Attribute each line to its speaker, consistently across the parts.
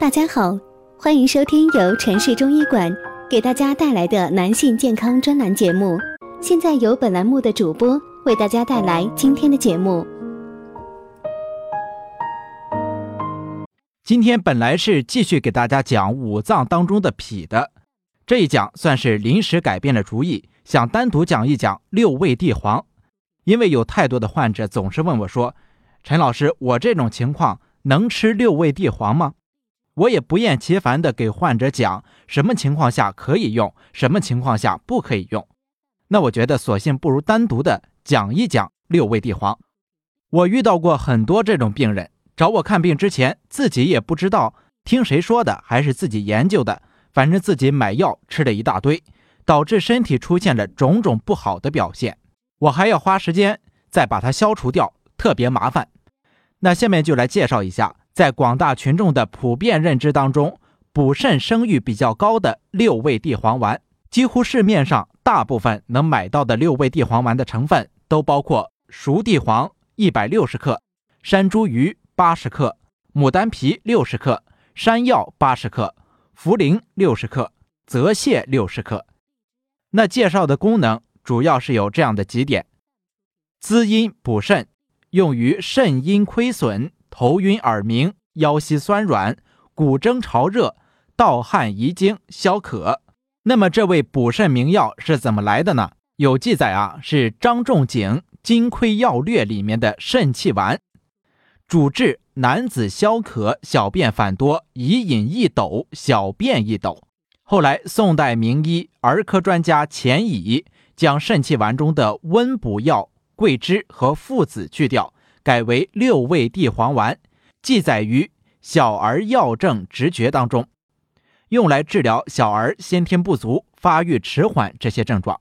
Speaker 1: 大家好，欢迎收听由城市中医馆给大家带来的男性健康专栏节目。现在由本栏目的主播为大家带来今天的节目。
Speaker 2: 今天本来是继续给大家讲五脏当中的脾的，这一讲算是临时改变了主意，想单独讲一讲六味地黄，因为有太多的患者总是问我说：“陈老师，我这种情况能吃六味地黄吗？”我也不厌其烦地给患者讲什么情况下可以用，什么情况下不可以用。那我觉得索性不如单独的讲一讲六味地黄。我遇到过很多这种病人找我看病之前，自己也不知道听谁说的还是自己研究的，反正自己买药吃了一大堆，导致身体出现了种种不好的表现。我还要花时间再把它消除掉，特别麻烦。那下面就来介绍一下。在广大群众的普遍认知当中，补肾生育比较高的六味地黄丸，几乎市面上大部分能买到的六味地黄丸的成分都包括熟地黄一百六十克、山茱萸八十克、牡丹皮六十克、山药八十克、茯苓六十克、泽泻六十克。那介绍的功能主要是有这样的几点：滋阴补肾，用于肾阴亏损。头晕耳鸣、腰膝酸软、骨蒸潮热、盗汗遗精、消渴。那么这位补肾名药是怎么来的呢？有记载啊，是张仲景《金匮要略》里面的肾气丸，主治男子消渴、小便反多、遗饮一斗、小便一斗。后来宋代名医儿科专家钱乙将肾气丸中的温补药桂枝和附子去掉。改为六味地黄丸，记载于《小儿药证直诀》当中，用来治疗小儿先天不足、发育迟缓这些症状。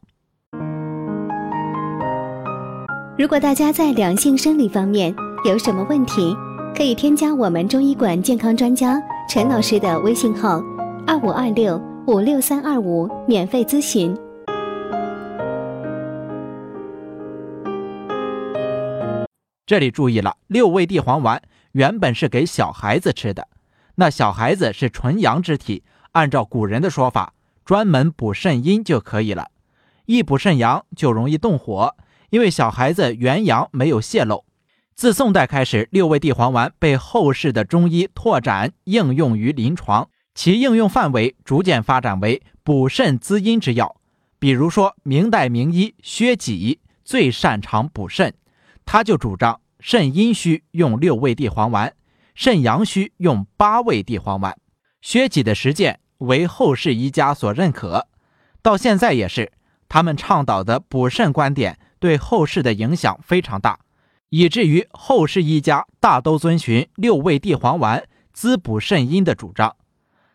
Speaker 1: 如果大家在两性生理方面有什么问题，可以添加我们中医馆健康专家陈老师的微信号：二五二六五六三二五，免费咨询。
Speaker 2: 这里注意了，六味地黄丸原本是给小孩子吃的，那小孩子是纯阳之体，按照古人的说法，专门补肾阴就可以了。一补肾阳就容易动火，因为小孩子元阳没有泄露。自宋代开始，六味地黄丸被后世的中医拓展应用于临床，其应用范围逐渐发展为补肾滋阴之药。比如说，明代名医薛己最擅长补肾。他就主张肾阴虚用六味地黄丸，肾阳虚用八味地黄丸。薛己的实践为后世医家所认可，到现在也是。他们倡导的补肾观点对后世的影响非常大，以至于后世医家大都遵循六味地黄丸滋补肾阴的主张。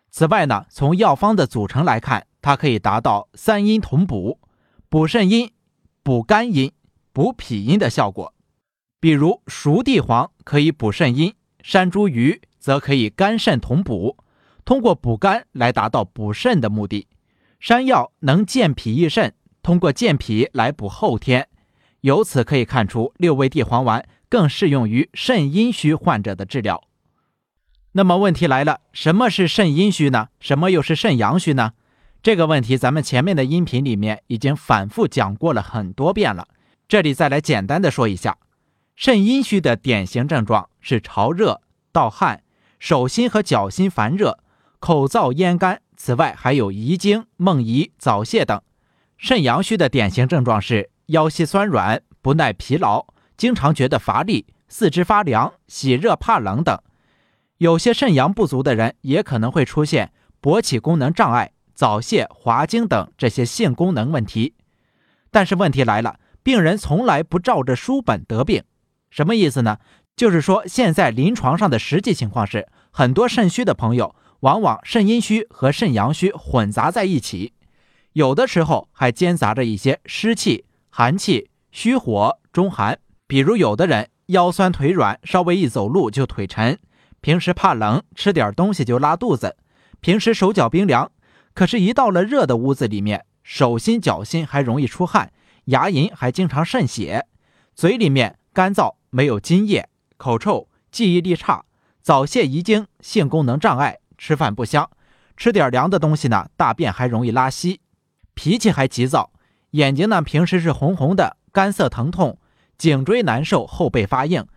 Speaker 2: 此外呢，从药方的组成来看，它可以达到三阴同补，补肾阴、补肝阴、补脾阴的效果。比如熟地黄可以补肾阴，山茱萸则可以肝肾同补，通过补肝来达到补肾的目的。山药能健脾益肾，通过健脾来补后天。由此可以看出，六味地黄丸更适用于肾阴虚患者的治疗。那么问题来了，什么是肾阴虚呢？什么又是肾阳虚呢？这个问题咱们前面的音频里面已经反复讲过了很多遍了，这里再来简单的说一下。肾阴虚的典型症状是潮热、盗汗、手心和脚心烦热、口燥咽干，此外还有遗精、梦遗、早泄等。肾阳虚的典型症状是腰膝酸软、不耐疲劳、经常觉得乏力、四肢发凉、喜热怕冷等。有些肾阳不足的人也可能会出现勃起功能障碍、早泄、滑精等这些性功能问题。但是问题来了，病人从来不照着书本得病。什么意思呢？就是说，现在临床上的实际情况是，很多肾虚的朋友，往往肾阴虚和肾阳虚混杂在一起，有的时候还兼杂着一些湿气、寒气、虚火、中寒。比如，有的人腰酸腿软，稍微一走路就腿沉；平时怕冷，吃点东西就拉肚子；平时手脚冰凉，可是，一到了热的屋子里面，手心脚心还容易出汗，牙龈还经常渗血，嘴里面干燥。没有津液，口臭，记忆力差，早泄遗精，性功能障碍，吃饭不香，吃点凉的东西呢，大便还容易拉稀，脾气还急躁，眼睛呢平时是红红的，干涩疼痛，颈椎难受，后背发硬，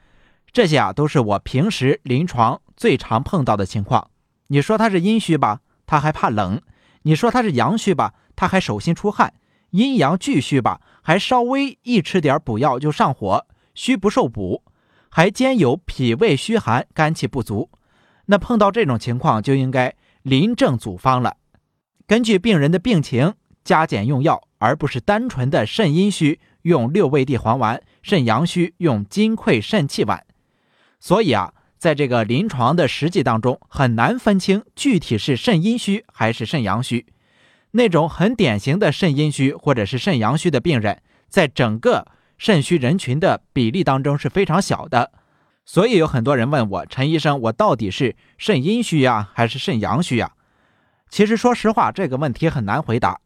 Speaker 2: 这些啊都是我平时临床最常碰到的情况。你说他是阴虚吧，他还怕冷；你说他是阳虚吧，他还手心出汗。阴阳俱虚吧，还稍微一吃点补药就上火，虚不受补，还兼有脾胃虚寒、肝气不足。那碰到这种情况，就应该临症组方了，根据病人的病情加减用药，而不是单纯的肾阴虚用六味地黄丸，肾阳虚用金匮肾气丸。所以啊，在这个临床的实际当中，很难分清具体是肾阴虚还是肾阳虚。那种很典型的肾阴虚或者是肾阳虚的病人，在整个肾虚人群的比例当中是非常小的，所以有很多人问我陈医生，我到底是肾阴虚呀，还是肾阳虚呀？其实说实话，这个问题很难回答。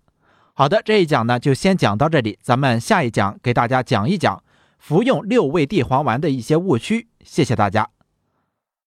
Speaker 2: 好的，这一讲呢就先讲到这里，咱们下一讲给大家讲一讲服用六味地黄丸的一些误区。谢谢大家。